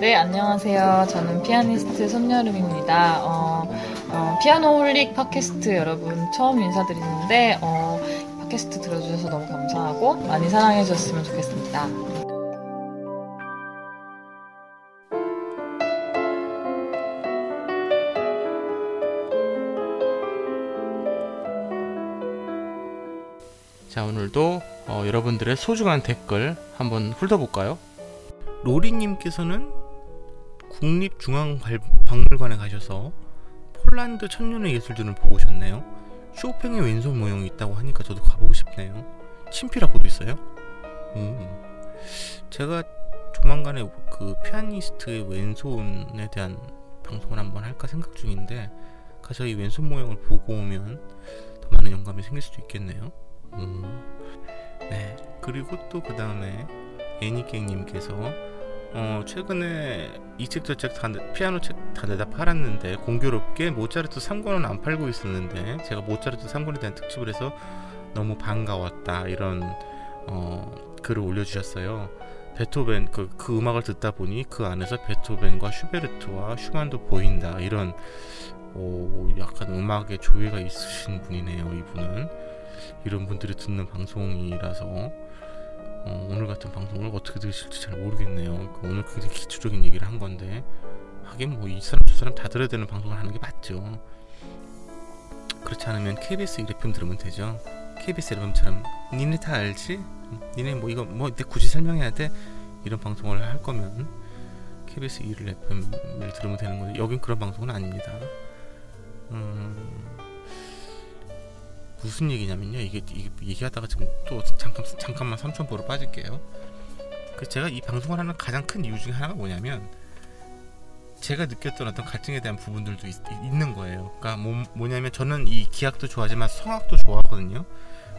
네, 안녕하세요. 저는 피아니스트 손여름입니다. 어, 어, 피아노 홀릭 팟캐스트 여러분 처음 인사드리는데, 어, 팟캐스트 들어주셔서 너무 감사하고 많이 사랑해주셨으면 좋겠습니다. 자 오늘도 어, 여러분들의 소중한 댓글 한번 훑어볼까요? 로리님께서는 국립중앙박물관에 가셔서 폴란드 천년의 예술들을 보고 오셨네요. 쇼팽의 왼손 모형이 있다고 하니까 저도 가보고 싶네요. 친필학고도 있어요? 음. 제가 조만간에 그 피아니스트의 왼손에 대한 방송을 한번 할까 생각 중인데 가서 이 왼손 모형을 보고 오면 더 많은 영감이 생길 수도 있겠네요. 음. 네. 그리고 또 그 다음에 애니깽님께서 어, 최근에 이 책 저책다 피아노 책 다 내다 팔았는데 공교롭게 모차르트 3권은 안 팔고 있었는데 제가 모차르트 3권에 대한 특집을 해서 너무 반가웠다 이런 어, 글을 올려주셨어요. 베토벤 그, 그 음악을 듣다 보니 그 안에서 베토벤과 슈베르트와 슈만도 보인다 이런 오, 약간 음악에 조예가 있으신 분이네요 이분은 이런 분들이 듣는 방송이라서 어, 오늘 같은 방송을 어떻게 들으실지 잘 모르겠네요. 그 오늘 굉장히 기초적인 얘기를 한 건데 하긴 뭐 이 사람 저 사람 다 들어야 되는 방송을 하는 게 맞죠. 그렇지 않으면 KBS 1FM 들으면 되죠. KBS 1FM처럼 니네 다 알지? 니네 뭐 이거 뭐 내 굳이 설명해야 돼? 이런 방송을 할 거면 KBS 1 FM을 들으면 되는 거죠. 여긴 그런 방송은 아닙니다. 음... 무슨 얘기냐면요. 이게, 이게 얘기하다가 지금 또 잠깐 잠깐만 삼천포로 빠질게요. 그 제가 이 방송을 하는 가장 큰 이유 중에 하나가 뭐냐면 제가 느꼈던 어떤 갈증에 대한 부분들도 있, 는 거예요. 그러니까 뭐, 뭐냐면 저는 이 기악도 좋아하지만 성악도 좋아하거든요.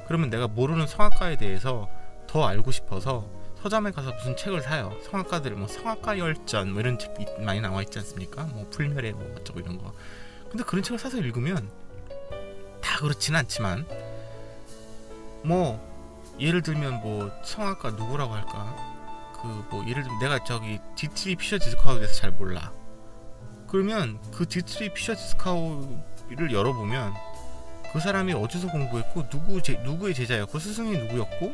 그러면 내가 모르는 성악가에 대해서 더 알고 싶어서 서점에 가서 무슨 책을 사요. 성악가들 뭐 성악가 열전 뭐 이런 책 많이 나와 있지 않습니까? 뭐 불멸의 뭐 어쩌고 이런 거. 근데 그런 책을 사서 읽으면 다 그렇진 않지만 뭐 예를 들면 뭐 성악가 누구라고 할까? 그 뭐 예를 들면 내가 저기 디트리히 피셔 디스카우에 대해서 잘 몰라. 그러면 그 디트리히 피셔 디스카우를 열어보면 그 사람이 어디서 공부했고 누구 제, 누구의 제자였고 스승이 누구였고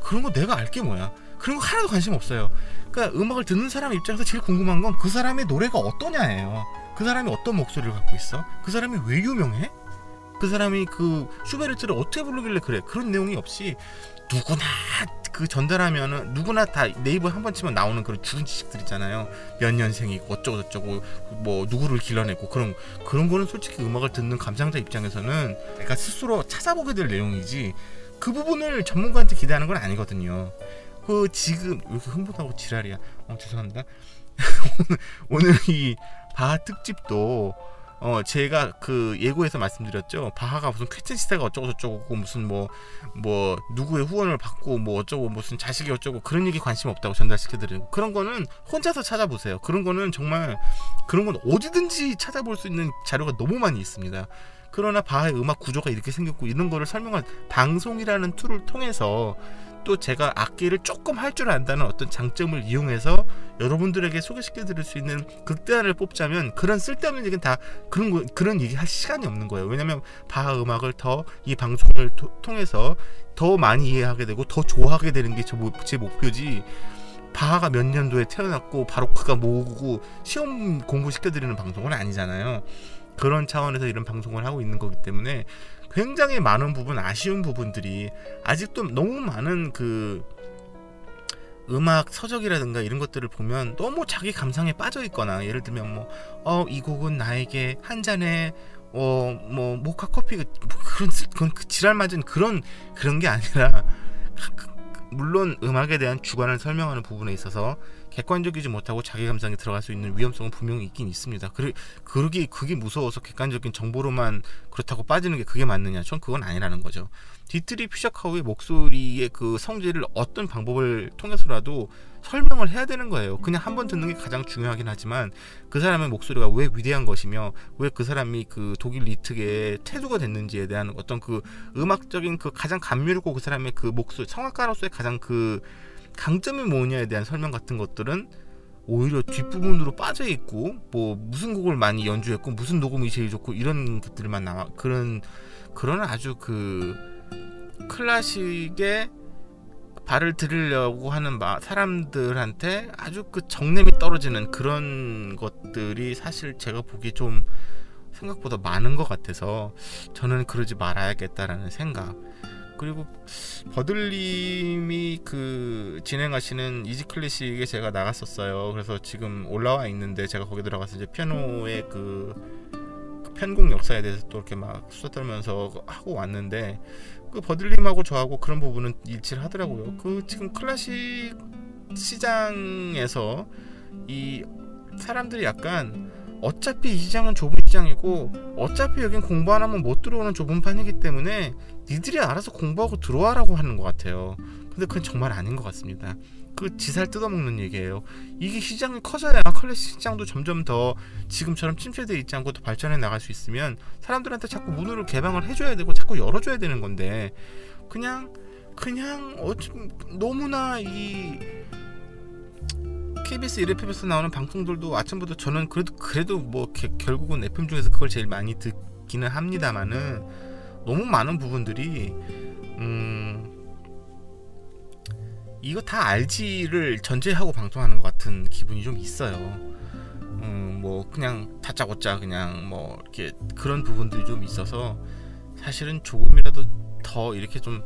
그런 거 내가 알게 뭐야. 그런 거 하나도 관심 없어요. 그러니까 음악을 듣는 사람 입장에서 제일 궁금한 건 그 사람의 노래가 어떠냐예요. 그 사람이 어떤 목소리를 갖고 있어? 그 사람이 왜 유명해 그 사람이 그 슈베르트를 어떻게 부르길래 그래? 그런 내용이 없이 누구나 그 전달하면은 누구나 다 네이버 한 번 치면 나오는 그런 주은 지식들 있잖아요. 몇 년생이고 어쩌고 저쩌고 뭐 누구를 길러내고 그런 그런 거는 솔직히 음악을 듣는 감상자 입장에서는 내가 스스로 찾아보게 될 내용이지 그 부분을 전문가한테 기대하는 건 아니거든요. 그 지금 왜 이렇게 흥분하고 지랄이야. 어 죄송합니다. 오늘, 오늘 이 바하 특집도 어 제가 그 예고에서 말씀드렸죠. 바하가 무슨 쾌천 시대가 어쩌고 저쩌고 무슨 뭐뭐 뭐 누구의 후원을 받고 뭐 어쩌고 무슨 자식이 어쩌고 그런 얘기 관심 없다고 전달시켜드리는 그런 거는 혼자서 찾아보세요. 그런 거는 정말 그런 건 어디든지 찾아볼 수 있는 자료가 너무 많이 있습니다. 그러나 바하의 음악 구조가 이렇게 생겼고 이런 거를 설명한 방송이라는 툴을 통해서 또 제가 악기를 조금 할 줄 안다는 어떤 장점을 이용해서 여러분들에게 소개시켜 드릴 수 있는 극대화를 뽑자면 그런 쓸데없는 얘기는 다 그런 거 그런 얘기 할 시간이 없는 거예요. 왜냐면 바하 음악을 더 이 방송을 토, 통해서 더 많이 이해하게 되고 더 좋아하게 되는 게 제 목표지. 바하가 몇 년도에 태어났고 바로크가 뭐고 시험 공부 시켜드리는 방송은 아니잖아요. 그런 차원에서 이런 방송을 하고 있는 거기 때문에 굉장히 많은 부분 아쉬운 부분들이 아직도 너무 많은 그 음악 서적이라든가 이런 것들을 보면 너무 자기 감상에 빠져 있거나 예를 들면 뭐 어 이 곡은 나에게 한 잔의 어 뭐 모카 커피 뭐 그런 그런 그 지랄 맞은 그런 그런 게 아니라 물론 음악에 대한 주관을 설명하는 부분에 있어서 객관적이지 못하고 자기 감상에 들어갈 수 있는 위험성은 분명히 있긴 있습니다. 그러, 그러기 그게 무서워서 객관적인 정보로만 그렇다고 빠지는 게 그게 맞느냐? 전 그건 아니라는 거죠. 디트리히 피셔 디스카우의 목소리의 그 성질을 어떤 방법을 통해서라도 설명을 해야 되는 거예요. 그냥 한 번 듣는 게 가장 중요하긴 하지만 그 사람의 목소리가 왜 위대한 것이며 왜 그 사람이 그 독일 리트의 태두가 됐는지에 대한 어떤 그 음악적인 그 가장 감미롭고 그 사람의 그 목소리 성악가로서의 가장 그 강점이 뭐냐에 대한 설명 같은 것들은 오히려 뒷부분으로 빠져 있고 뭐 무슨 곡을 많이 연주했고 무슨 녹음이 제일 좋고 이런 것들만 나와. 그런 그런 아주 그 클래식의 발을 들으려고 하는 마, 사람들한테 아주 그 정냄이 떨어지는 그런 것들이 사실 제가 보기 좀 생각보다 많은 것 같아서 저는 그러지 말아야겠다라는 생각 그리고 버들님이 그 진행하시는 이지 클래식에 제가 나갔었어요. 그래서 지금 올라와 있는데 제가 거기 들어가서 이제 피아노의 그, 그 편곡 역사에 대해서 또 이렇게 막 수다 떨면서 하고 왔는데 그 버들님하고 저하고 그런 부분은 일치를 하더라고요. 그 지금 클래식 시장에서 이 사람들이 약간 어차피 이 시장은 좁은 시장이고 어차피 여긴 공부 안 하면 못 들어오는 좁은 판이기 때문에 니들이 알아서 공부하고 들어와라고 하는 것 같아요. 근데 그건 정말 아닌 것 같습니다. 그 지살 뜯어먹는 얘기예요. 이게 시장이 커져야 클래식 시장도 점점 더 지금처럼 침체되어 있지 않고 더 발전해 나갈 수 있으면 사람들한테 자꾸 문을 개방을 해줘야 되고 자꾸 열어줘야 되는 건데 그냥 그냥 어쩜 너무나 이 KBS 1FM에서 나오는 방송들도 아침부터 저는 그래도 그래도 뭐 게, 결국은 FM 중에서 그걸 제일 많이 듣기는 합니다만은 너무 많은 부분들이 음 이거 다 알지를 전제하고 방송하는 것 같은 기분이 좀 있어요. 음, 뭐 그냥 다짜고짜 그냥 뭐 이렇게 그런 부분들이 좀 있어서 사실은 조금이라도 더 이렇게 좀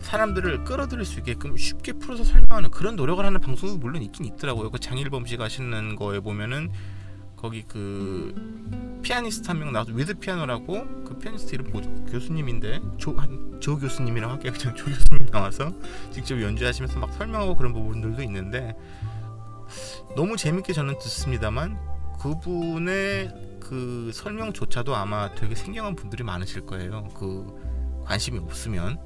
사람들을 끌어들일 수 있게끔 쉽게 풀어서 설명하는 그런 노력을 하는 방송도 물론 있긴 있더라고요. 그 장일범 씨가 하시는 거에 보면은 거기 그 피아니스트 한 명 나와서 with 피아노라고 그 피아니스트 이름 뭐죠? 교수님인데 조, 한, 조 교수님이라고 할게요. 그냥 조 교수님 나와서 직접 연주하시면서 막 설명하고 그런 부분들도 있는데 너무 재밌게 저는 듣습니다만 그분의 그 설명조차도 아마 되게 생경한 분들이 많으실 거예요. 그 관심이 없으면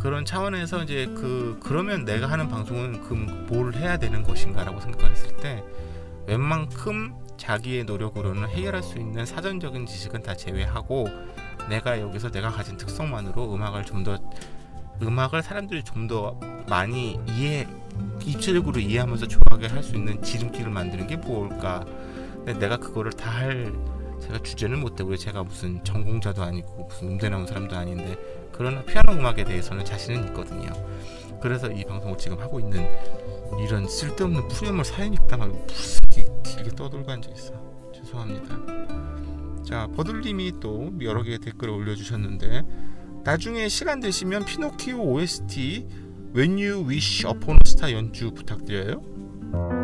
그런 차원에서 이제 그 그러면 내가 하는 방송은 그뭘 해야 되는 것인가라고 생각을 했을 때 웬만큼 자기의 노력으로는 해결할 수 있는 사전적인 지식은 다 제외하고 내가 여기서 내가 가진 특성만으로 음악을 좀 더 음악을 사람들이 좀 더 많이 이해 입체적으로 이해하면서 좋아하게 할 수 있는 지름길을 만드는 게 뭘까? 내가 그거를 다 할 제가 주제는 못 되고 제가 무슨 전공자도 아니고 무슨 음대 나온 사람도 아닌데 그러나 피아노 음악에 대해서는 자신은 있거든요. 그래서 이 방송을 지금 하고 있는 이런 쓸데없는 푸념을 사연 읽다가 길게, 길게 떠들고 앉아 있어. 죄송합니다. 자, 버들님이 또 여러 개의 댓글을 올려주셨는데 나중에 시간 되시면 피노키오 OST When You Wish Upon a Star 연주 부탁드려요.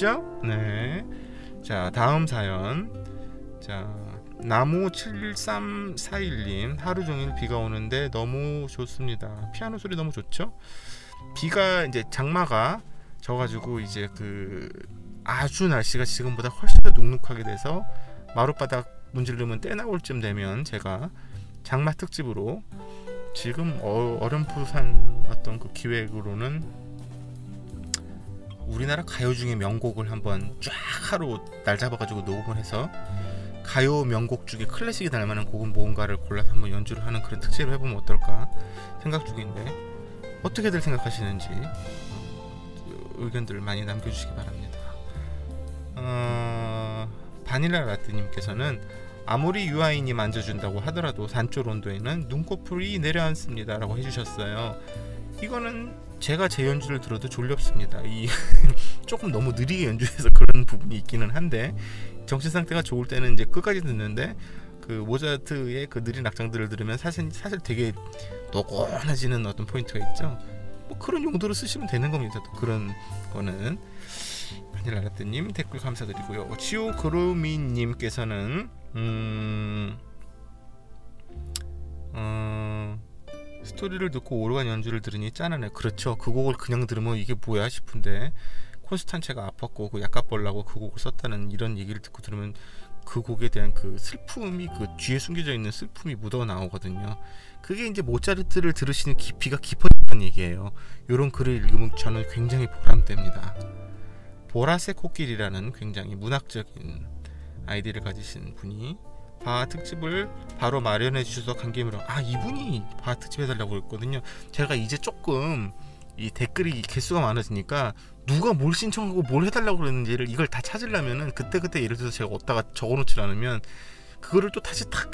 됐죠? 네. 자, 다음 사연. 자, 나무 7341님 하루 종일 비가 오는데 너무 좋습니다. 피아노 소리 너무 좋죠? 비가 이제 장마가 져 가지고 이제 그 아주 날씨가 지금보다 훨씬 더 눅눅하게 돼서 마룻바닥 문질르면 때 나올 쯤 되면 제가 장마 특집으로 지금 어, 얼음푸산 어떤 그 기획으로는 우리나라 가요 중에 명곡을 한번 쫙 하루 날 잡아가지고 녹음을 해서 가요 명곡 중에 클래식이 될 만한 곡은 뭔가를 골라서 한번 연주를 하는 그런 특집을 해보면 어떨까 생각 중인데 어떻게들 생각하시는지 어, 의견들을 많이 남겨주시기 바랍니다. 어, 바닐라 라떼님께서는 아무리 유아인이 만져준다고 하더라도 산쪽 온도에는 눈꺼풀이 내려앉습니다라고 해주셨어요. 이거는 제가 제 연주를 들어도 졸렵습니다. 이 조금 너무 느리게 연주해서 그런 부분이 있기는 한데 정신 상태가 좋을 때는 이제 끝까지 듣는데 그 모차르트의 그 느린 악장들을 들으면 사실 사실 되게 노곤해지는 어떤 포인트가 있죠. 뭐 그런 용도로 쓰시면 되는 겁니다. 또 그런 거는 바닐라라떼님 댓글 감사드리고요. 지오 그루미님께서는 음, 어, 스토리를 듣고 오르간 연주를 들으니 짠하네. 그렇죠. 그 곡을 그냥 들으면 이게 뭐야 싶은데 콘스탄체가 아팠고 그 약값 벌라고 그 곡을 썼다는 이런 얘기를 듣고 들으면 그 곡에 대한 그 슬픔이 그 뒤에 숨겨져 있는 슬픔이 묻어 나오거든요. 그게 이제 모차르트를 들으시는 깊이가 깊어지는 얘기예요. 이런 글을 읽으면 저는 굉장히 보람됩니다. 보라색 코끼리라는 굉장히 문학적인 아이디를 가지신 분이 바하 특집을 바로 마련해 주셔서 감개무량 아 이분이 바하 특집 해달라고 했거든요 제가 이제 조금 이 댓글이 개수가 많아지니까 누가 뭘 신청하고 뭘 해달라고 그랬는지를 이걸 다 찾으려면은 그때그때 예를 들어서 제가 어디다가 적어놓지 않으면 그거를 또 다시 탁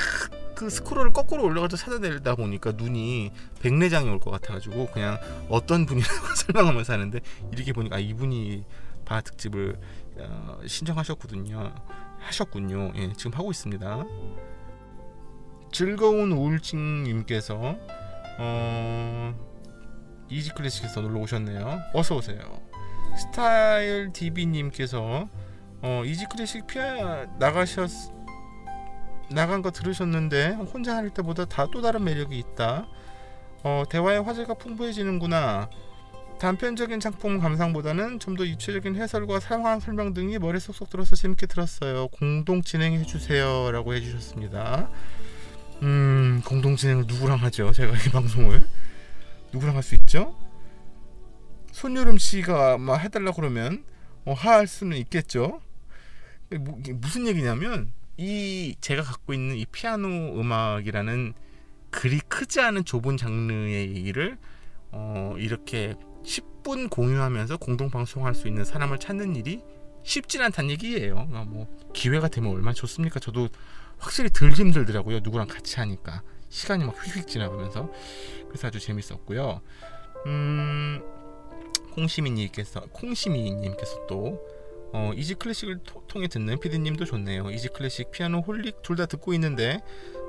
그 스크롤을 거꾸로 올려가지고 찾아내다 보니까 눈이 백내장이 올 것 같아가지고 그냥 어떤 분이라고 설명하면서 하는데 이렇게 보니까 아, 이분이 바하 특집을 어, 신청하셨거든요. 하셨군요. 예, 지금 하고 있습니다. 즐거운 우울증님께서 어, 이지 클래식에서 놀러 오셨네요. 어서 오세요. 스타일 DB님께서 어, 이지 클래식 피아 나가셨 나간 거 들으셨는데 혼자 할 때보다 다 또 다른 매력이 있다. 어, 대화의 화제가 풍부해지는구나. 단편적인 작품 감상보다는 좀 더 입체적인 해설과 상황 설명 등이 머리 쏙쏙 들어서 재밌게 들었어요. 공동 진행해 주세요라고 해주셨습니다. 음 공동 진행을 누구랑 하죠? 제가 이 방송을 누구랑 할 수 있죠? 손여름 씨가 막 해달라 그러면 어, 할 수는 있겠죠. 뭐, 무슨 얘기냐면 이 제가 갖고 있는 이 피아노 음악이라는 그리 크지 않은 좁은 장르의 얘기를 어, 이렇게 10분 공유하면서 공동 방송할 수 있는 사람을 찾는 일이 쉽진 않다는 얘기예요. 어, 뭐 기회가 되면 얼마나 좋습니까? 저도 확실히 덜 힘들더라고요. 누구랑 같이 하니까 시간이 막 휙휙 지나가면서 그래서 아주 재밌었고요. 음, 콩시미님께서 콩시미님께서 또 어, 이지 클래식을 토, 통해 듣는 피디님도 좋네요. 이지 클래식, 피아노, 홀릭 둘 다 듣고 있는데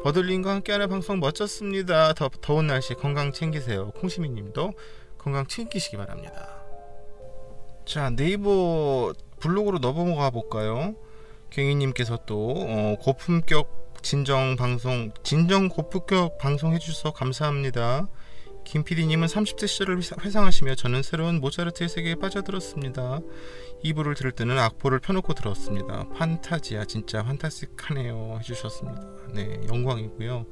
버들링과 함께하는 방송 멋졌습니다. 더, 더운 날씨 건강 챙기세요. 콩시미님도 건강 챙기시기 바랍니다. 자 네이버 블로그로 넘어가 볼까요? 갱이님께서 또 어, 고품격 진정 방송 진정 고품격 방송 해주셔서 감사합니다. 김 PD님은 30대 시절을 회상하시며 저는 새로운 모차르트의 세계에 빠져들었습니다. 2부를 들을 때는 악보를 펴놓고 들었습니다. 판타지야 진짜 판타스틱하네요 해주셨습니다. 네 영광이고요.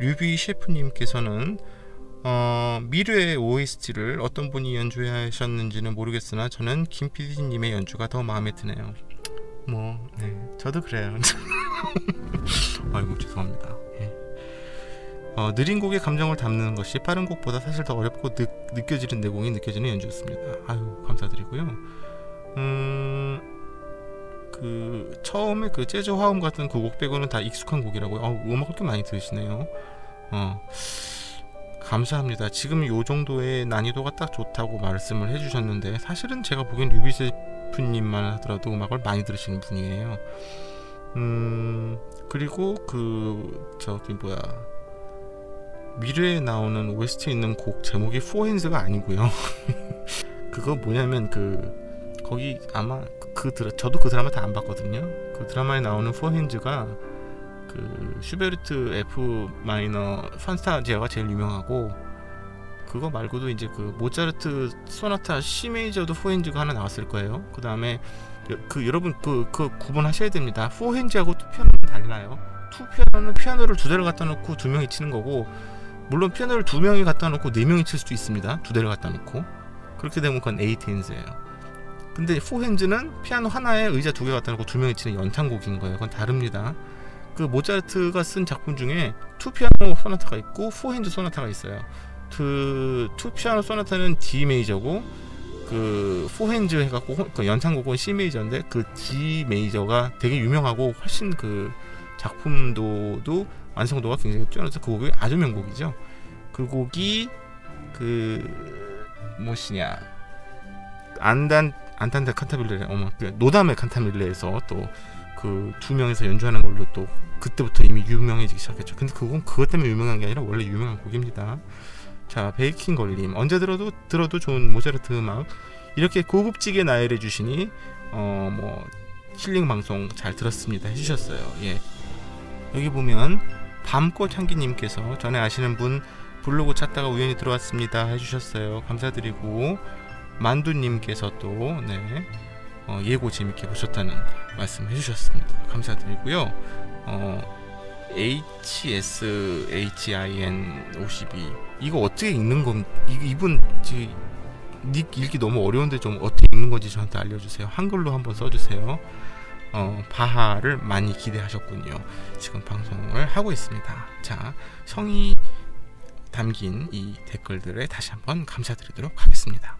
류비 셰프님께서는 어, 미래의 OST를 어떤 분이 연주하셨는지는 모르겠으나 저는 김 PD님의 연주가 더 마음에 드네요. 뭐, 네, 저도 그래요. 아이고 죄송합니다. 예. 어, 느린 곡의 감정을 담는 것이 빠른 곡보다 사실 더 어렵고 느, 느껴지는 내공이 느껴지는 연주였습니다. 아유 감사드리고요. 음, 그 처음에 그 재즈 화음 같은 그 곡 빼고는 다 익숙한 곡이라고요. 어, 음악을 꽤 많이 들으시네요. 어. 감사합니다. 지금 이 정도의 난이도가 딱 좋다고 말씀을 해주셨는데 사실은 제가 보기엔 류비세프님만 하더라도 음악을 많이 들으시는 분이에요. 음 그리고 그 저기 뭐야 미래에 나오는 OST 있는 곡 제목이 포핸즈가 아니고요. 그거 뭐냐면 그 거기 아마 그, 그 드라 저도 그 드라마 다 안 봤거든요. 그 드라마에 나오는 포핸즈가 그 슈베르트 F 마이너 판타지아가 제일 유명하고 그거 말고도 이제 그 모차르트 소나타 C 메이저도 포핸즈가 하나 나왔을 거예요. 그 다음에 그 여러분 그, 그 구분하셔야 됩니다. four hands하고 two 피아노는 달라요. two 피아노는 피아노를 두 대를 갖다 놓고 두 명이 치는 거고 물론 피아노를 두 명이 갖다 놓고 네 명이 칠 수도 있습니다. 두 대를 갖다 놓고 그렇게 되면 그건 eight hands예요. 근데 four hands는 피아노 하나에 의자 두 개 갖다 놓고 두 명이 치는 연탄곡인 거예요. 그건 다릅니다. 그 모차르트가 쓴 작품 중에 two 피아노 소나타가 있고 four hand 소나타가 있어요. 그 투 피아노 소나타는 D 메이저고 그 포핸즈 해갖고 호- 그 연탄곡은 C major인데 그 D major가 되게 유명하고 훨씬 그 작품도도 완성도가 굉장히 뛰어나서 그 곡이 아주 명곡이죠. 그 곡이 그 무엇이냐 안단 안탄데 칸타빌레 어머 그 노담의 칸타빌레에서 또 그 두 명이서 연주하는 걸로 또 그때부터 이미 유명해지기 시작했죠. 근데 그건 그것 때문에 유명한 게 아니라 원래 유명한 곡입니다. 자 베이킹 걸림 언제 들어도 들어도 좋은 모차르트 음악 이렇게 고급지게 나열해 주시니 어 뭐 힐링 방송 잘 들었습니다 해주셨어요. 예 여기 보면 밤꽃 향기님께서 전에 아시는 분 블로그 찾다가 우연히 들어왔습니다 해주셨어요. 감사드리고 만두님께서 또 네, 어, 예고 재밌게 보셨다는 말씀 해주셨습니다. 감사드리고요. 어, HSHIN 52 이거 어떻게 읽는 건 이- 지- 닉 읽기 너무 어려운데 좀 어떻게 읽는 건지 저한테 알려주세요. 한글로 한번 써주세요. 어, 바하를 많이 기대하셨군요. 지금 방송을 하고 있습니다. 자, 성이 담긴 이 댓글들에 다시 한번 감사드리도록 하겠습니다.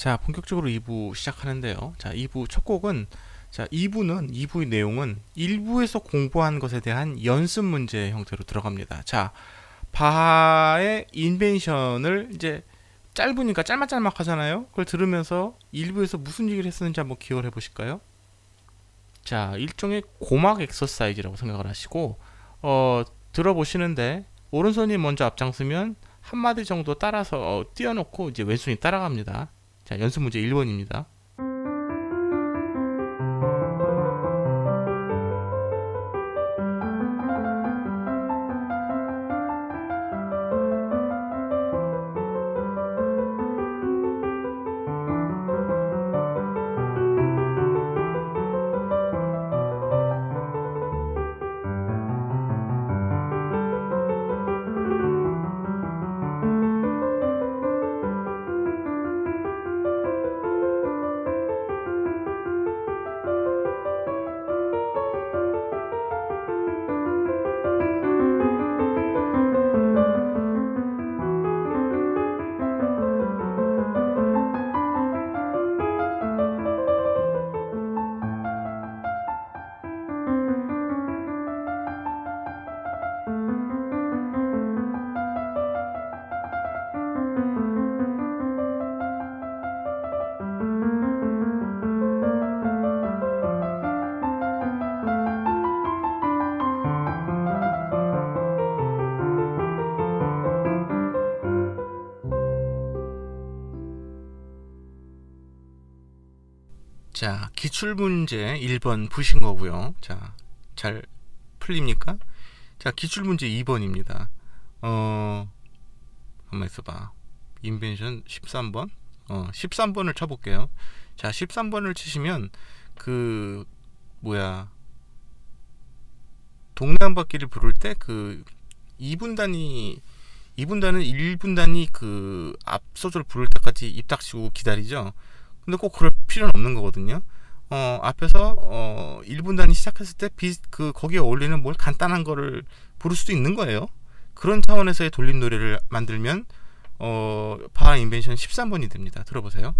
자, 본격적으로 2부 시작하는데요. 자, 2부 첫 곡은 자, 2부는 2부의 내용은 1부에서 공부한 것에 대한 연습 문제 형태로 들어갑니다. 자, 바하의 인벤션을 이제 짧으니까 짤막짤막 하잖아요. 그걸 들으면서 1부에서 무슨 얘기를 했었는지 한번 기억을 해 보실까요? 자, 일종의 고막 엑서사이즈라고 생각을 하시고 어, 들어보시는데 오른손이 먼저 앞장서면 한 마디 정도 따라서 어, 띄워놓고 이제 왼손이 따라갑니다. 자, 연습 문제 1번입니다. 자, 기출 문제 1번 푸신 거고요. 자, 잘 풀립니까? 자, 기출 문제 2번입니다. 어, 한번 있어봐. 인벤션 13번? 어, 13번을 쳐볼게요. 자, 13번을 치시면, 그, 뭐야. 동네 한 바퀴를 부를 때, 그, 2분단이, 2분 단은 1분단이 그, 앞소절 부를 때까지 입 닥치고 기다리죠? 근데 꼭 그럴 필요는 없는 거거든요. 어, 앞에서 어, 1분단이 시작했을 때 비, 그 거기에 어울리는 뭘 간단한 거를 부를 수도 있는 거예요. 그런 차원에서의 돌림 노래를 만들면 어, 바하 인벤션 13번이 됩니다. 들어보세요.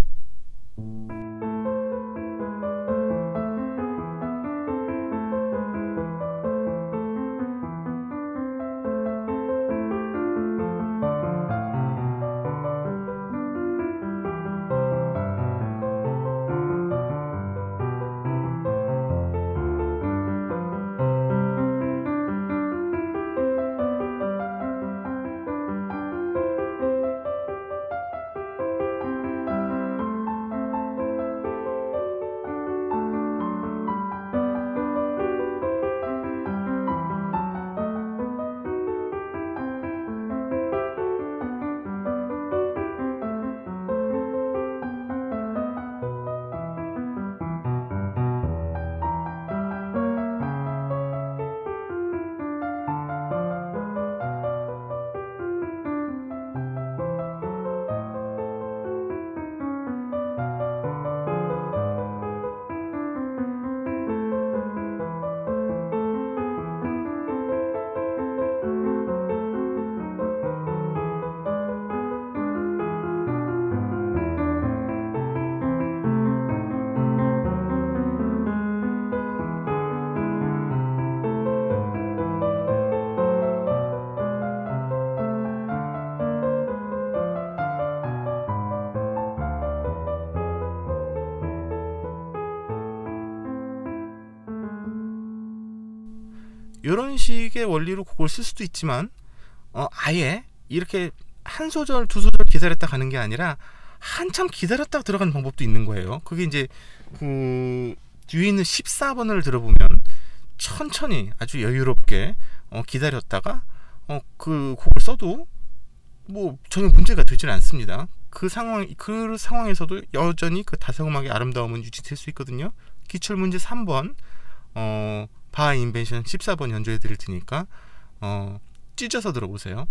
이런 식의 원리로 곡을 쓸 수도 있지만 어, 아예 이렇게 한 소절 두 소절 기다렸다 가는 게 아니라 한참 기다렸다가 들어가는 방법도 있는 거예요. 그게 이제 그 뒤에 있는 14번을 들어보면 천천히 아주 여유롭게 어, 기다렸다가 어, 그 곡을 써도 뭐 전혀 문제가 되지는 않습니다. 그 상황 그 상황에서도 여전히 그 다성음악의 아름다움은 유지될 수 있거든요. 기출 문제 3번 어, 바 인벤션 14번 연주해 드릴 테니까 어, 찢어서 들어보세요.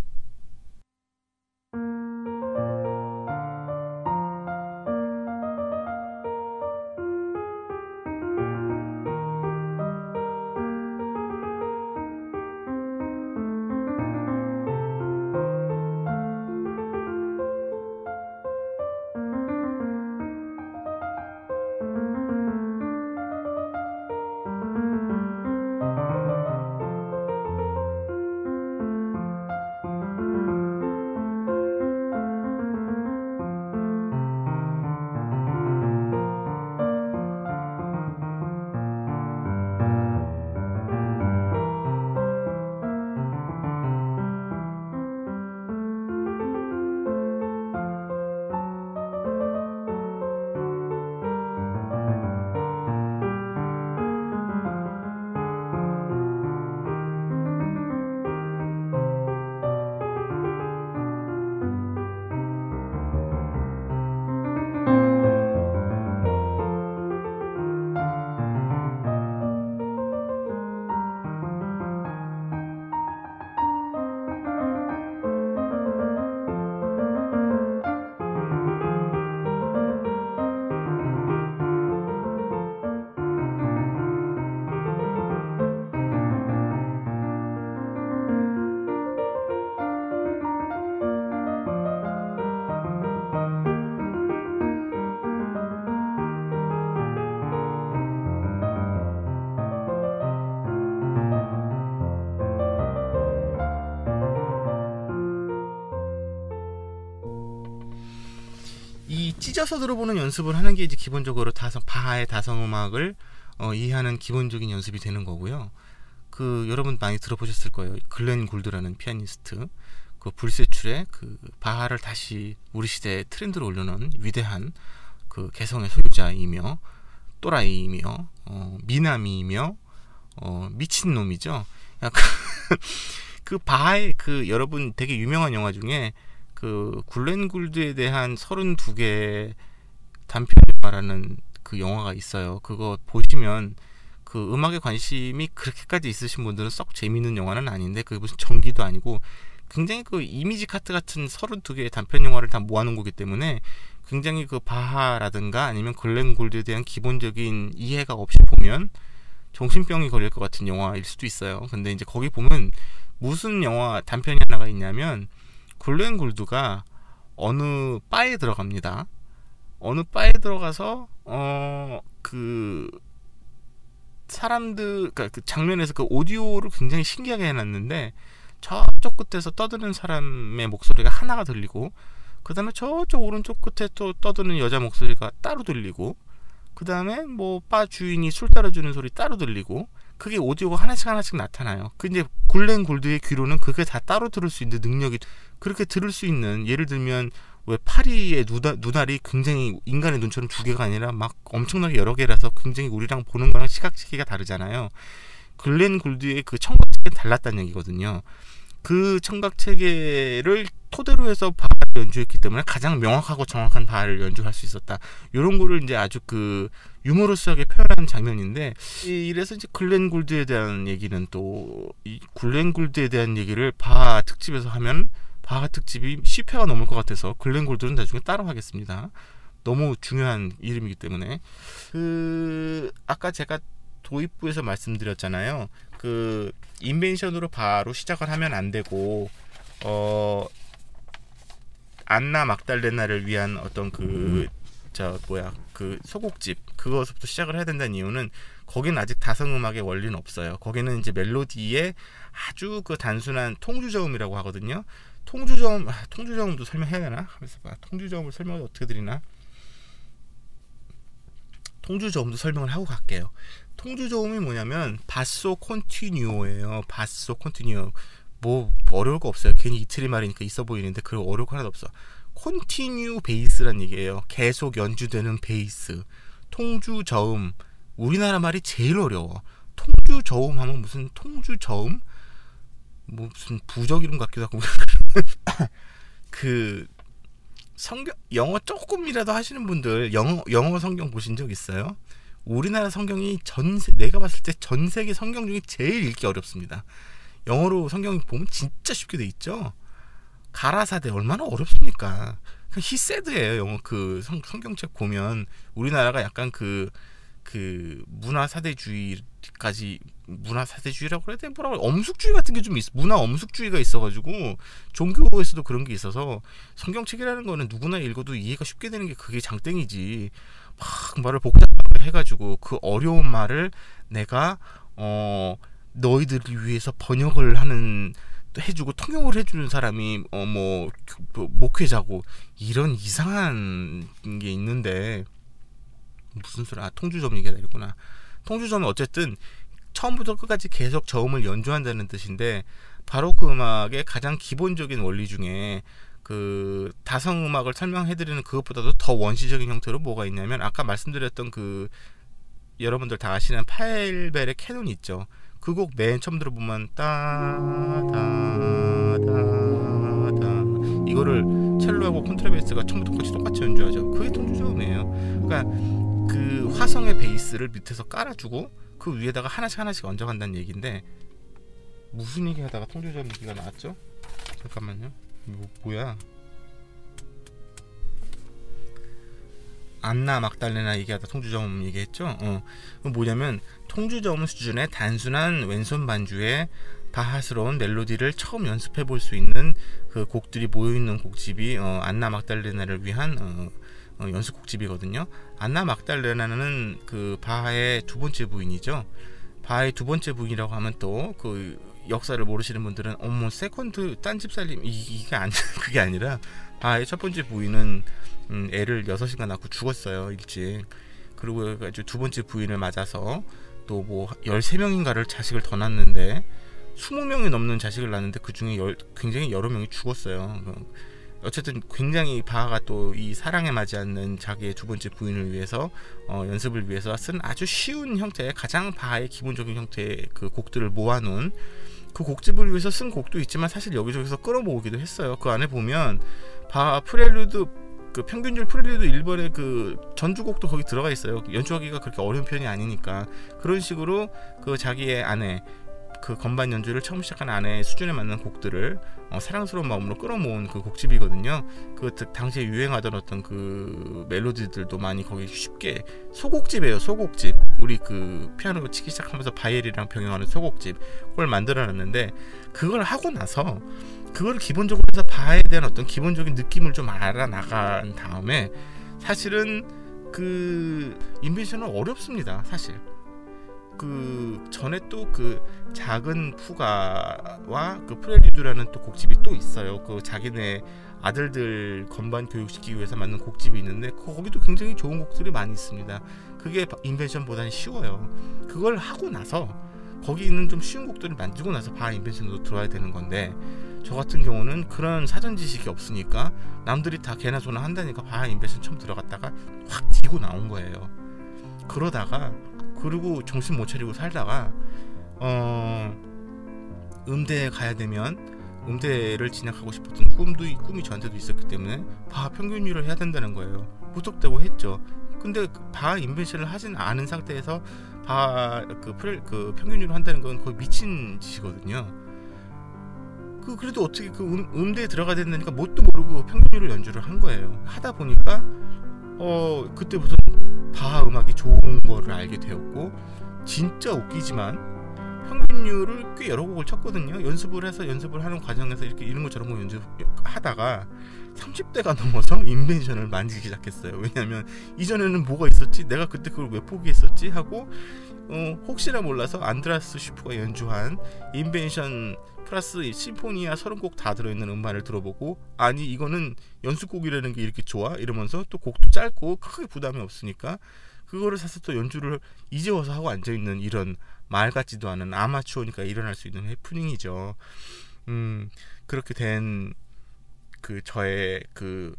이 찢어서 들어보는 연습을 하는 게 이제 기본적으로 다성 바하의 다성 음악을 어, 이해하는 기본적인 연습이 되는 거고요. 그 여러분 많이 들어보셨을 거예요. 글렌 굴드라는 피아니스트 그 불세출의 그 바하를 다시 우리 시대의 트렌드로 올려놓은 위대한 그 개성의 소유자이며 또라이이며 어, 미남이며 어, 미친 놈이죠. 약간 그 바하의 그 여러분 되게 유명한 영화 중에 그 굴렌 굴드에 대한 32개 단편 영화라는 그 영화가 있어요. 그거 보시면 그 음악에 관심이 그렇게까지 있으신 분들은 썩 재밌는 영화는 아닌데 그게 무슨 전기도 아니고 굉장히 그 이미지 카트 같은 32개의 단편 영화를 다 모아놓은 거기 때문에 굉장히 그 바하라든가 아니면 글렌 골드에 대한 기본적인 이해가 없이 보면 정신병이 걸릴 것 같은 영화일 수도 있어요. 근데 이제 거기 보면 무슨 영화 단편이 하나가 있냐면 글렌 골드가 어느 바에 들어갑니다. 어느 바에 들어가서 어 그 사람들 그러니까 그 장면에서 그 오디오를 굉장히 신기하게 해놨는데 저쪽 끝에서 떠드는 사람의 목소리가 하나가 들리고 그 다음에 저쪽 오른쪽 끝에 또 떠드는 여자 목소리가 따로 들리고 그 다음에 뭐 바 주인이 술 따라주는 소리 따로 들리고 그게 오디오가 하나씩 하나씩 나타나요. 그 이제 굴렌 골드의 귀로는 그게 다 따로 들을 수 있는 능력이 그렇게 들을 수 있는 예를 들면 왜 파리의 누다, 눈알이 굉장히 인간의 눈처럼 두 개가 아니라 막 엄청나게 여러 개라서 굉장히 우리랑 보는 거랑 시각 체계가 다르잖아요. 글렌 골드의 그 청각 체계는 달랐다는 얘기거든요. 그 청각 체계를 토대로 해서 바를 연주했기 때문에 가장 명확하고 정확한 바를 연주할 수 있었다. 이런 거를 이제 아주 그 유머러스하게 표현하는 장면인데 이래서 이제 글렌 골드에 대한 얘기는 또 이 글렌 골드에 대한 얘기를 바 특집에서 하면 바 특집이 10회가 넘을 것 같아서 글렌 골드는 나중에 따로 하겠습니다. 너무 중요한 이름이기 때문에 그 아까 제가 도입부에서 말씀드렸잖아요. 그 인벤션으로 바로 시작을 하면 안 되고 어 안나 막달레나를 위한 어떤 그 저 뭐야 그 소곡집 그것부터 시작을 해야 된다는 이유는 거기는 아직 다성 음악의 원리는 없어요. 거기는 이제 멜로디에 아주 그 단순한 통주저음이라고 하거든요. 통주저음 아, 통주저음도 설명해야 되나? 하면서 봐. 통주저음을 설명을 어떻게 드리나? 통주저음도 설명을 하고 갈게요. 통주 저음이 뭐냐면 바소 콘티뉴어예요. 바소 콘티뉴어. 뭐 어려울 거 없어요. 괜히 이틀이 말이니까 있어 보이는데 그런 어려울 거 하나도 없어. 콘티뉴 베이스란 얘기예요. 계속 연주되는 베이스. 통주 저음. 우리나라 말이 제일 어려워. 통주 저음 하면 무슨 통주 저음? 뭐 무슨 부적 이름 같기도 하고 그 성경 영어 조금이라도 하시는 분들 영어 영어 성경 보신 적 있어요? 우리나라 성경이 전 세- 내가 봤을 때 전 세계 성경 중에 제일 읽기 어렵습니다. 영어로 성경 보면 진짜 쉽게 돼 있죠. 가라사대 얼마나 어렵습니까? 그 히세드예요. 영어 그 성, 성경책 보면 우리나라가 약간 그그 문화 사대주의까지 문화 사대주의라고 그래야 되나 뭐라고 엄숙주의 같은 게 좀 있어. 문화 엄숙주의가 있어가지고 종교에서도 그런 게 있어서 성경책이라는 거는 누구나 읽어도 이해가 쉽게 되는 게 그게 장땡이지. 막 말을 복잡하게 해가지고 그 어려운 말을 내가 어 너희들을 위해서 번역을 하는 해주고 통역을 해주는 사람이 어 뭐 목회자고 이런 이상한 게 있는데 무슨 소리 아 통주점 얘기가 되구나. 통주점은 어쨌든 처음부터 끝까지 계속 저음을 연주한다는 뜻인데 바로크 음악의 가장 기본적인 원리 중에 그 다성 음악을 설명해 드리는 그것보다도 더 원시적인 형태로 뭐가 있냐면 아까 말씀드렸던 그 여러분들 다 아시는 파일벨의 캐논 있죠. 그 곡 맨 처음 들어보면 따다다다 이거를 첼로하고 콘트라베이스가 처음부터 끝까지 똑같이 연주하죠. 그게 통주저음이에요. 그러니까 그 화성의 베이스를 밑에서 깔아주고 그 위에다가 하나씩 하나씩 얹어간다는 얘기인데 무슨 얘기하다가 통주저음 얘기가 나왔죠? 잠깐만요. 뭐, 뭐야? 안나 막달레나 얘기하다 통주점 얘기했죠. 어, 뭐냐면 통주점 수준의 단순한 왼손 반주에 바하스러운 멜로디를 처음 연습해 볼 수 있는 그 곡들이 모여 있는 곡집이 어, 안나 막달레나를 위한 어, 어, 연습 곡집이거든요. 안나 막달레나는 그 바하의 두 번째 부인이죠. 바하의 두 번째 부인이라고 하면 또 그 역사를 모르시는 분들은 어머 세컨드 딴 집 살림 이, 이게 안 그게 아니라 바하의 첫 번째 부인은 음, 애를 6시간 낳고 죽었어요 일찍. 그리고 해가지고 두 번째 부인을 맞아서 또뭐 13명인가를 자식을 더 낳는데 20명이 넘는 자식을 낳는데 그 중에 열, 굉장히 여러 명이 죽었어요. 어쨌든 굉장히 바하가 또 이 사랑에 맞지 않는 자기의 두 번째 부인을 위해서 어, 연습을 위해서 쓴 아주 쉬운 형태의 가장 바하의 기본적인 형태의 그 곡들을 모아놓은 그 곡집을 위해서 쓴 곡도 있지만 사실 여기저기서 끌어모으기도 했어요. 그 안에 보면 바하 prelude 그 평균율 prelude 1번의 그 전주곡도 거기 들어가 있어요. 연주하기가 그렇게 어려운 편이 아니니까 그런 식으로 그 자기의 아내 그 건반 연주를 처음 시작한 아내의 수준에 맞는 곡들을 어, 사랑스러운 마음으로 끌어모은 그 곡집이거든요. 그 드- 당시에 유행하던 어떤 그 멜로디들도 많이 거기 쉽게 소곡집이에요. 소곡집. 우리 그 피아노 치기 시작하면서 바이엘이랑 병행하는 소곡집 그걸 만들어놨는데 그걸 하고 나서 그걸 기본적으로 해서 바에 대한 어떤 기본적인 느낌을 좀 알아나간 다음에 사실은 그 인벤션은 어렵습니다. 사실. 그 전에 또 그 작은 푸가와 그 프렐리드라는 또 곡집이 또 있어요. 그 자기네 아들들 건반 교육시키기 위해서 만든 곡집이 있는데 거기도 굉장히 좋은 곡들이 많이 있습니다. 그게 인벤션보다는 쉬워요. 그걸 하고 나서 거기 있는 좀 쉬운 곡들을 만들고 나서 바 인벤션으로 들어와야 되는 건데 저 같은 경우는 그런 사전 지식이 없으니까 남들이 다 개나 소나 한다니까 바 인벤션 처음 들어갔다가 확 뒤고 나온 거예요. 그러다가 그리고 정신 못 차리고 살다가 어 음대에 가야 되면 음대를 진학하고 싶었던 꿈도 꿈이 저한테도 있었기 때문에 바 평균율을 해야 된다는 거예요. 무턱대고 했죠. 근데 그바 인벤션을 하진 않은 상태에서 바그 프레 그 평균율을 한다는 건 거의 미친 짓이거든요. 그 그래도 어떻게 그 음, 음대에 들어가야 된다니까 뭣도 모르고 평균율을 연주를 한 거예요. 하다 보니까 어 그때부터 바 음악이 좋은 거를 알게 되었고 진짜 웃기지만 평균율을 꽤 여러 곡을 쳤거든요. 연습을 해서 연습을 하는 과정에서 이렇게 이런 거 저런 거 연습하다가 30대가 넘어서 인벤션을 만들기 시작했어요. 왜냐하면 이전에는 뭐가 있었지? 내가 그때 그걸 왜 포기했었지? 하고 어, 혹시나 몰라서 안드라스 슈프가 연주한 인벤션 플러스 심포니아 30곡 다 들어있는 음반을 들어보고 아니 이거는 연습곡이라는 게 이렇게 좋아? 이러면서 또 곡도 짧고 크게 부담이 없으니까 그거를 사서 또 연주를 이제 와서 하고 앉아 있는 이런 말 같지도 않은 아마추어니까 일어날 수 있는 해프닝이죠. 음 그렇게 된 그 저의 그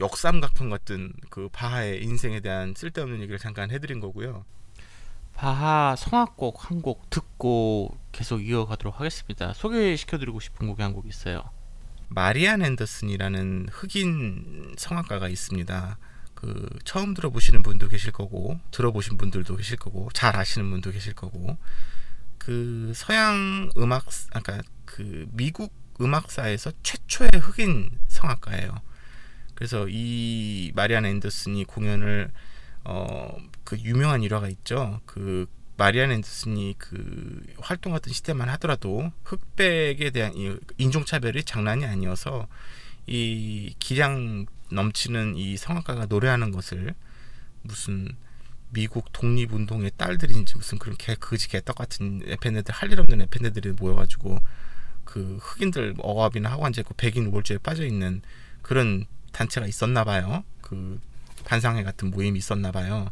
역삼각형 같은 그 바하의 인생에 대한 쓸데없는 얘기를 잠깐 해드린 거고요. 바하 성악곡 한 곡 듣고 계속 이어가도록 하겠습니다. 소개시켜드리고 싶은 곡이 한 곡 있어요. 마리안 앤더슨이라는 흑인 성악가가 있습니다. 그 처음 들어보시는 분도 계실 거고 들어보신 분들도 계실 거고 잘 아시는 분도 계실 거고 그 서양 음악 아까 그 미국 음악사에서 최초의 흑인 성악가예요. 그래서 이 마리안 앤더슨이 공연을 어 그 유명한 일화가 있죠. 그 마리안 앤더슨이 그 활동했던 시대만 하더라도 흑백에 대한 이 인종차별이 장난이 아니어서 이 기량 넘치는 이 성악가가 노래하는 것을 무슨 미국 독립운동의 딸들인지 무슨 그런 개 그지 개떡 같은 에펜네들 할 일 없는 에펜네들이 모여가지고 그 흑인들 억압이나 하관제 그 백인 우월주에 빠져 있는 그런 단체가 있었나 봐요. 그 반상회 같은 모임이 있었나 봐요.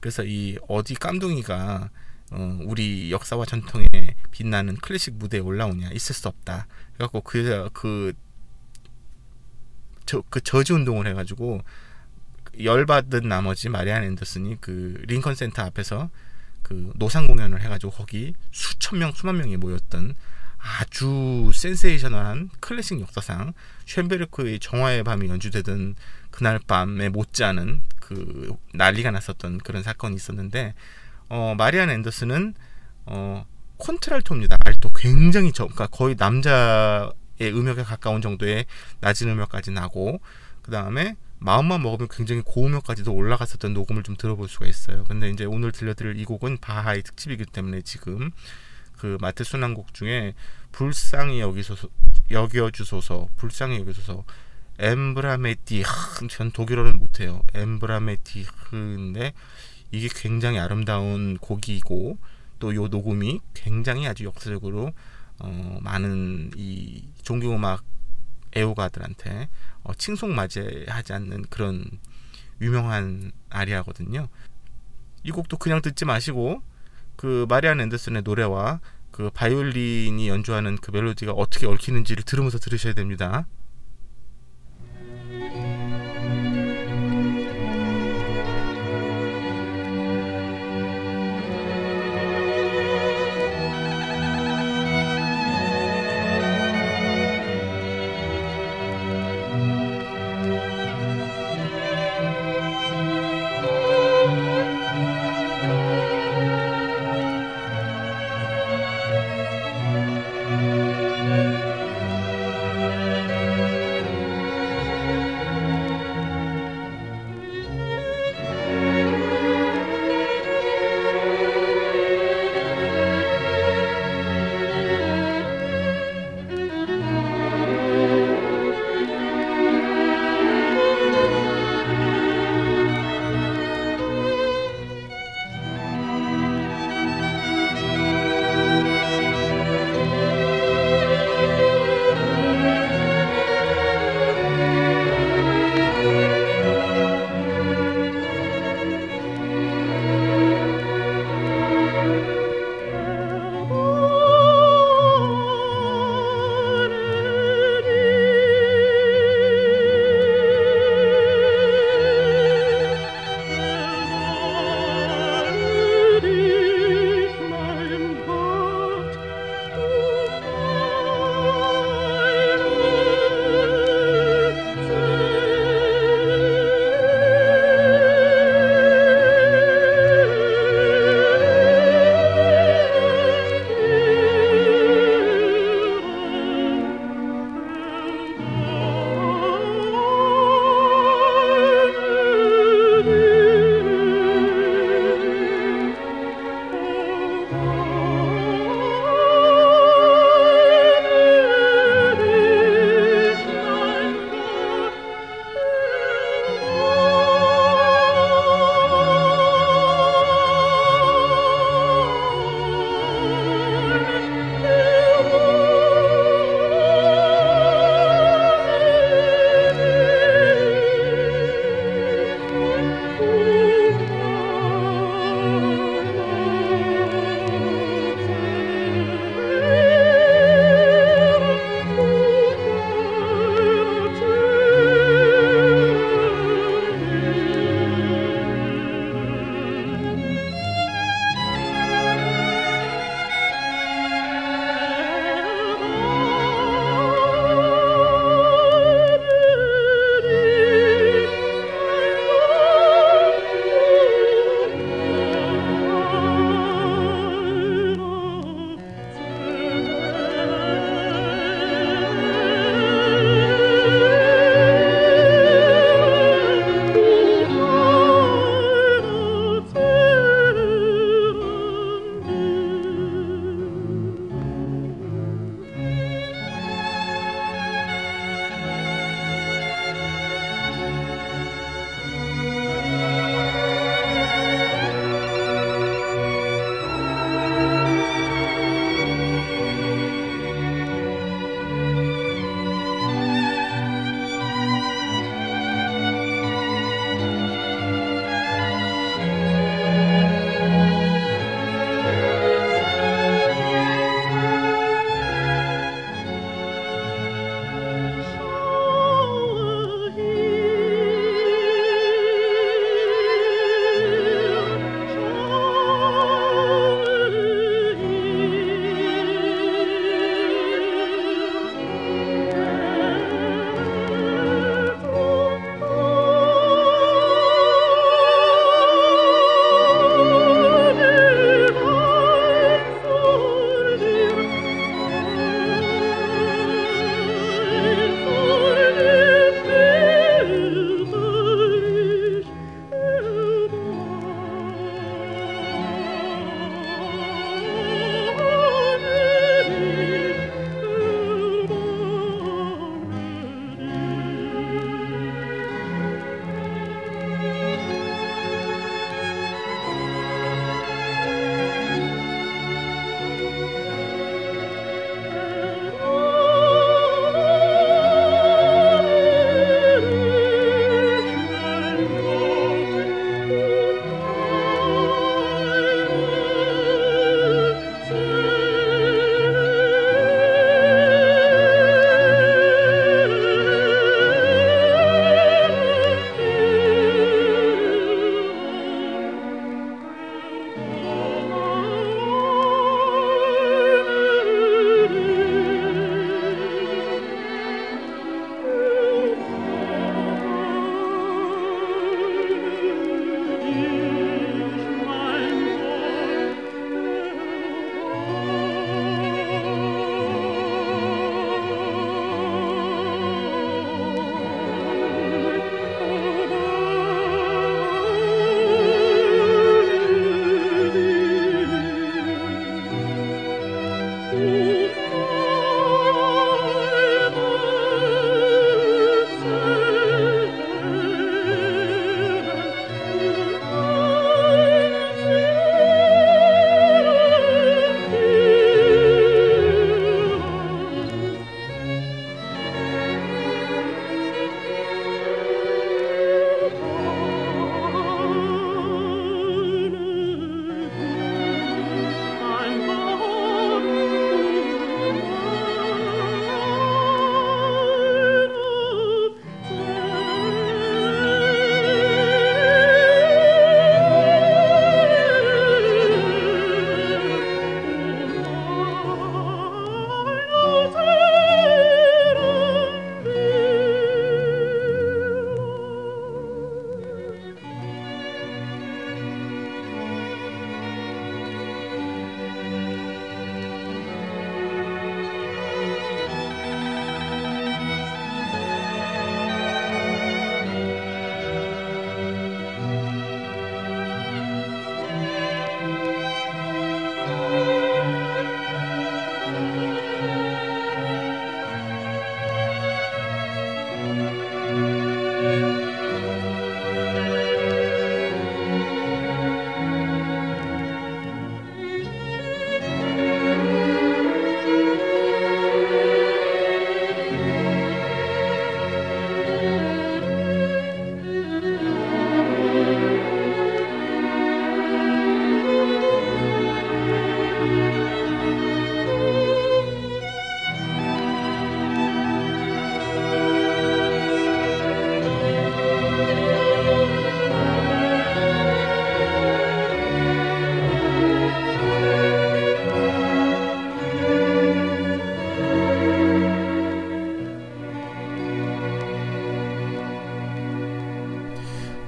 그래서 이 어디 깜둥이가 어, 우리 역사와 전통에 빛나는 클래식 무대에 올라오냐 있을 수 없다. 그래갖고 그 그 저, 그 저지 운동을 해가지고 열받은 나머지 마리안 앤더슨이 그 링컨 센터 앞에서 그 노상 공연을 해가지고 거기 수천 명 수만 명이 모였던 아주 센세이셔널한 클래식 역사상 쉔베르크의 정화의 밤이 연주되던 그날 밤에 못지않은 그 난리가 났었던 그런 사건이 있었는데 어, 마리안 앤더슨은 어, contralto입니다. 알토 굉장히 저, 그러니까 거의 남자의 음역에 가까운 정도의 낮은 음역까지 나고 그 다음에 마음만 먹으면 굉장히 고음역까지도 올라갔었던 녹음을 좀 들어볼 수가 있어요. 근데 이제 오늘 들려드릴 이 곡은 바하의 특집이기 때문에 지금 그 마트 순환곡 중에 불쌍히 여기소서 여겨 주소서 불쌍히 여기소서 엠브라메티 전 독일어는 못해요. 엠브라메티인데 이게 굉장히 아름다운 곡이고 또 요 녹음이 굉장히 아주 역사적으로 어, 많은 이 종교음악 애호가들한테 어, 칭송맞이하지 않는 그런 유명한 아리아거든요. 이 곡도 그냥 듣지 마시고 그 마리안 앤더슨의 노래와 그 바이올린이 연주하는 그 멜로디가 어떻게 얽히는지를 들으면서 들으셔야 됩니다.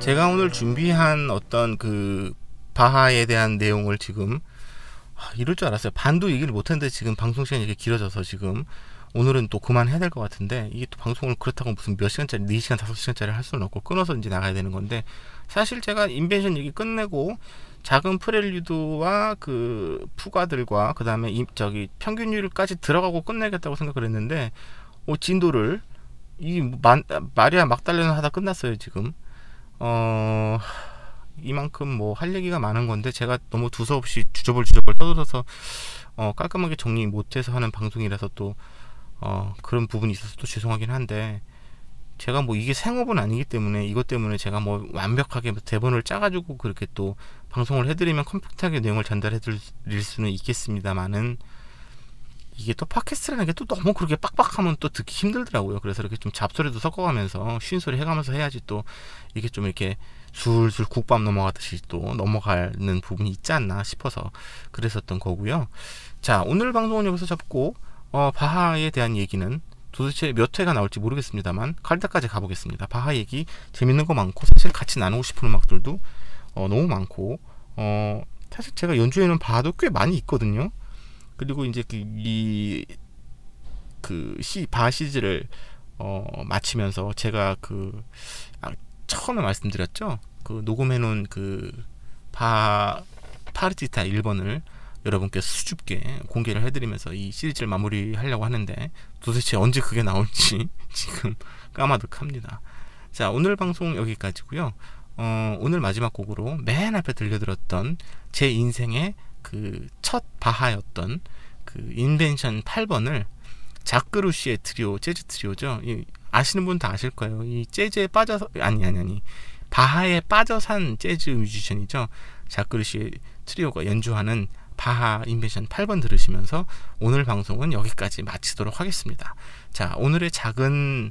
제가 오늘 준비한 어떤 그 바하에 대한 내용을 지금 아, 이럴 줄 알았어요. 반도 얘기를 못했는데 지금 방송 시간이 이렇게 길어져서 지금 오늘은 또 그만해야 될 것 같은데 이게 또 방송을 그렇다고 무슨 몇 시간짜리 4시간 5시간짜리 할 수는 없고 끊어서 이제 나가야 되는 건데 사실 제가 인벤션 얘기 끝내고 작은 프렐류드와 그 푸가들과 그 다음에 저기 평균율까지 들어가고 끝내겠다고 생각을 했는데 어, 진도를 이 마, 마리아 막달레는 하다 끝났어요 지금 어 이만큼 뭐 할 얘기가 많은 건데 제가 너무 두서없이 주저벌 떠들어서 어, 깔끔하게 정리 못해서 하는 방송이라서 또 어, 그런 부분이 있어서 또 죄송하긴 한데 제가 뭐 이게 생업은 아니기 때문에 이것 때문에 제가 뭐 완벽하게 대본을 짜가지고 그렇게 또 방송을 해드리면 컴팩트하게 내용을 전달해 드릴 수는 있겠습니다만은 이게 또 팟캐스트라는 게 또 너무 그렇게 빡빡하면 또 듣기 힘들더라고요. 그래서 이렇게 좀 잡소리도 섞어가면서 쉰 소리 해가면서 해야지 또 이게 좀 이렇게 술술 국밥 넘어가듯이 또 넘어가는 부분이 있지 않나 싶어서 그랬었던 거고요. 자 오늘 방송은 여기서 접고 어, 바하에 대한 얘기는 도대체 몇 회가 나올지 모르겠습니다만 칼다까지 가보겠습니다. 바하 얘기 재밌는 거 많고 사실 같이 나누고 싶은 음악들도 어, 너무 많고 어, 사실 제가 연주에는 바하도 꽤 많이 있거든요. 그리고 이제 그, 이, 그, 시, 바 시즈를, 어, 마치면서 제가 그, 아, 처음에 말씀드렸죠? 그, 녹음해 놓은 그, 바, 파르티타 1번을 여러분께 수줍게 공개를 해드리면서 이 시리즈를 마무리하려고 하는데 도대체 언제 그게 나올지 지금 까마득합니다. 자, 오늘 방송 여기까지고요. 어, 오늘 마지막 곡으로 맨 앞에 들려들었던 제 인생의 그 첫 바하였던 그 invention 8번을 자크루시의 트리오 재즈 트리오죠. 이, 아시는 분 다 아실 거예요. 이 재즈에 빠져서 아니 아니 아니 바하에 빠져 산 재즈 뮤지션이죠. 자크루시의 트리오가 연주하는 바하 invention 8번 들으시면서 오늘 방송은 여기까지 마치도록 하겠습니다. 자, 오늘의 작은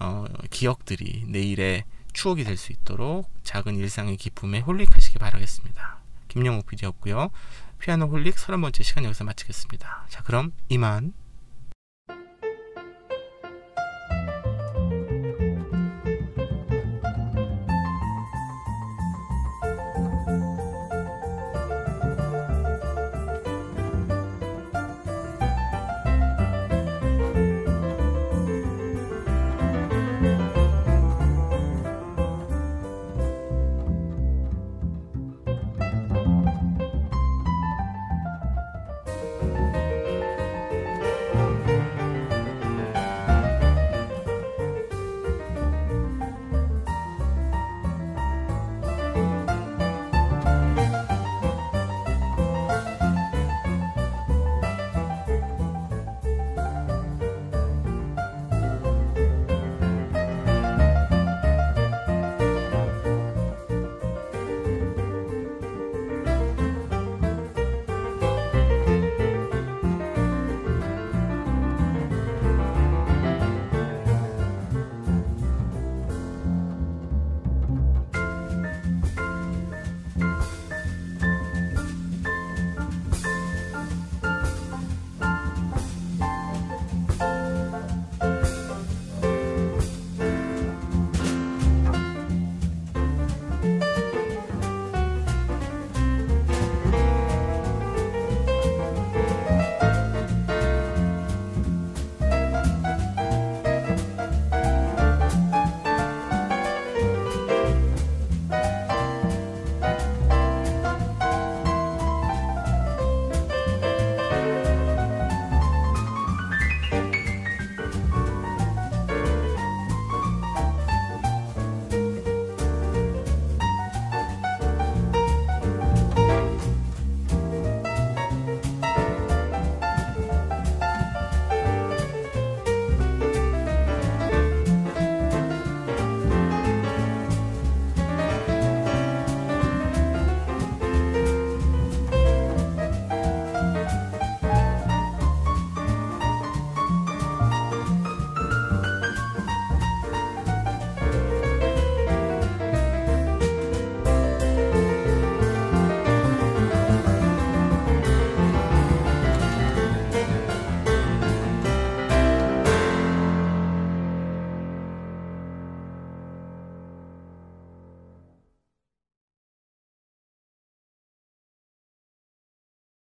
어, 기억들이 내일의 추억이 될 수 있도록 작은 일상의 기쁨에 홀릭하시기 바라겠습니다. 김영욱 PD였고요. 피아노 홀릭 30번째 시간 여기서 마치겠습니다. 자, 그럼 이만.